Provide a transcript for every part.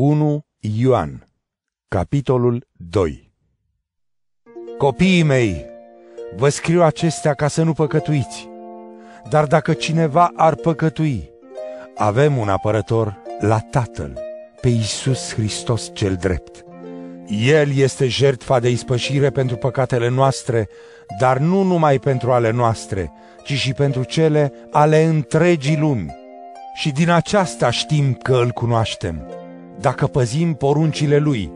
1 Ioan, capitolul 2 Copiii mei, vă scriu acestea ca să nu păcătuiți, dar dacă cineva ar păcătui, avem un apărător la Tatăl, pe Iisus Hristos cel drept. El este jertfa de ispășire pentru păcatele noastre, dar nu numai pentru ale noastre, ci și pentru cele ale întregii lumi. Și din aceasta știm că îl cunoaștem dacă păzim poruncile lui.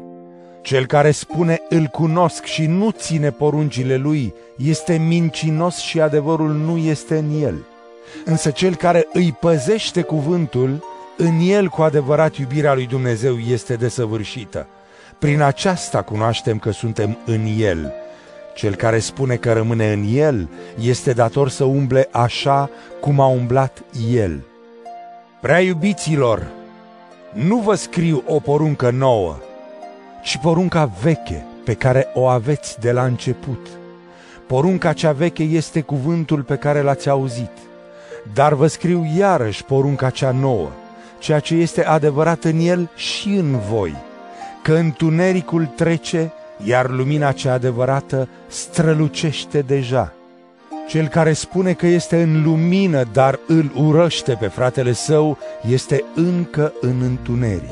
Cel care spune îl cunosc și nu ține poruncile lui este mincinos și adevărul nu este în el. Însă cel care îi păzește cuvântul, în el cu adevărat iubirea lui Dumnezeu este desăvârșită. Prin aceasta cunoaștem că suntem în el. Cel care spune că rămâne în el este dator să umble așa cum a umblat el. Prea iubiților, nu vă scriu o poruncă nouă, ci porunca veche pe care o aveți de la început. Porunca cea veche este cuvântul pe care l-ați auzit, dar vă scriu iarăși porunca cea nouă, ceea ce este adevărat în el și în voi, că întunericul trece, iar lumina cea adevărată strălucește deja. Cel care spune că este în lumină, dar îl urăște pe fratele său, este încă în întuneric.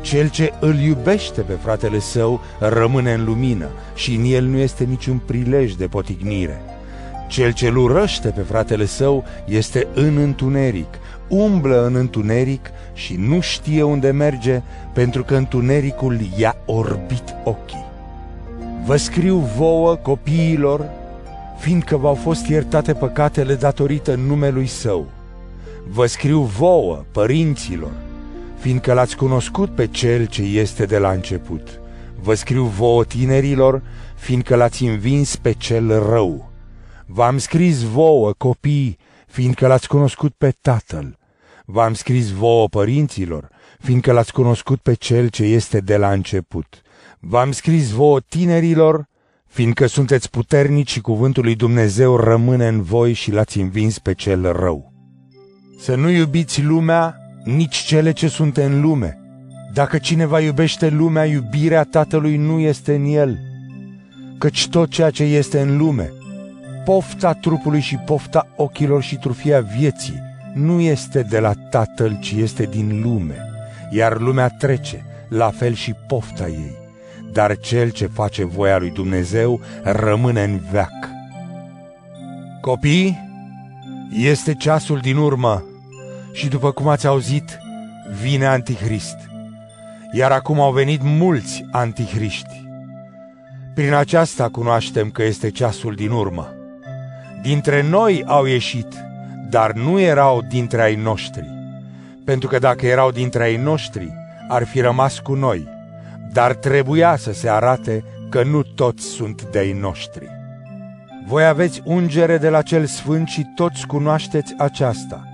Cel ce îl iubește pe fratele său rămâne în lumină și în el nu este niciun prilej de potignire. Cel ce îl urăște pe fratele său este în întuneric, umblă în întuneric și nu știe unde merge, pentru că întunericul i-a orbit ochii. Vă scriu vouă, copiilor, fiindcă v-au fost iertate păcatele datorită numelui Său. Vă scriu vouă, părinților, fiindcă l-ați cunoscut pe Cel ce este de la început. Vă scriu vouă tinerilor, fiindcă l-ați învins pe Cel rău. V-am scris vouă, copii, fiindcă l-ați cunoscut pe Tatăl. V-am scris vouă, părinților, fiindcă l-ați cunoscut pe Cel ce este de la început. V-am scris vouă tinerilor, fiindcă sunteți puternici și cuvântul lui Dumnezeu rămâne în voi și l-ați învins pe cel rău. Să nu iubiți lumea, nici cele ce sunt în lume. Dacă cineva iubește lumea, iubirea Tatălui nu este în el. Căci tot ceea ce este în lume, pofta trupului și pofta ochilor și trufia vieții, nu este de la Tatăl, ci este din lume, iar lumea trece, la fel și pofta ei dar cel ce face voia lui Dumnezeu rămâne în veac. Copii, este ceasul din urmă și după cum ați auzit, vine Antichrist. Iar acum au venit mulți antihriști. Prin aceasta cunoaștem că este ceasul din urmă. Dintre noi au ieșit, dar nu erau dintre ai noștri, pentru că dacă erau dintre ai noștri, ar fi rămas cu noi dar trebuia să se arate că nu toți sunt de-ai noștri. Voi aveți ungere de la cel sfânt și toți cunoașteți aceasta.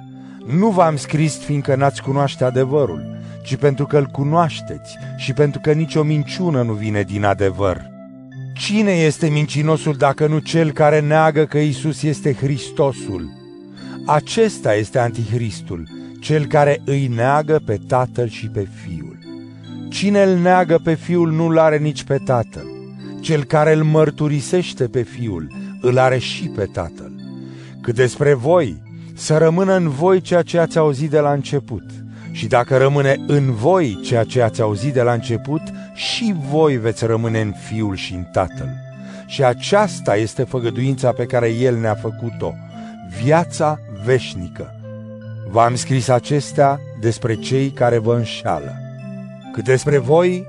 Nu v-am scris fiindcă n-ați cunoaște adevărul, ci pentru că îl cunoașteți și pentru că nicio minciună nu vine din adevăr. Cine este mincinosul dacă nu cel care neagă că Isus este Hristosul? Acesta este Antichristul, cel care îi neagă pe Tatăl și pe Fiul. Cine îl neagă pe fiul nu-l are nici pe tatăl. Cel care îl mărturisește pe fiul îl are și pe tatăl. Cât despre voi, să rămână în voi ceea ce ați auzit de la început. Și dacă rămâne în voi ceea ce ați auzit de la început, și voi veți rămâne în fiul și în tatăl. Și aceasta este făgăduința pe care el ne-a făcut-o, viața veșnică. V-am scris acestea despre cei care vă înșală. Cât despre voi,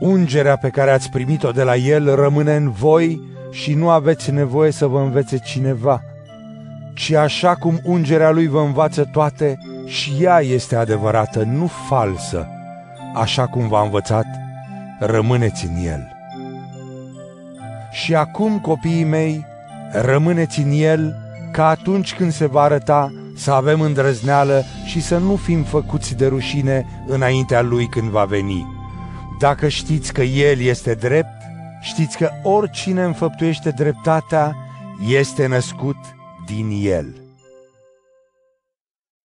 ungerea pe care ați primit-o de la El rămâne în voi și nu aveți nevoie să vă învețe cineva, ci așa cum ungerea Lui vă învață toate, și ea este adevărată, nu falsă, așa cum v-a învățat, rămâneți în El. Și acum, copiii mei, rămâneți în El, ca atunci când se va arăta să avem îndrăzneală și să nu fim făcuți de rușine înaintea Lui când va veni. Dacă știți că El este drept, știți că oricine înfăptuiește dreptatea este născut din El.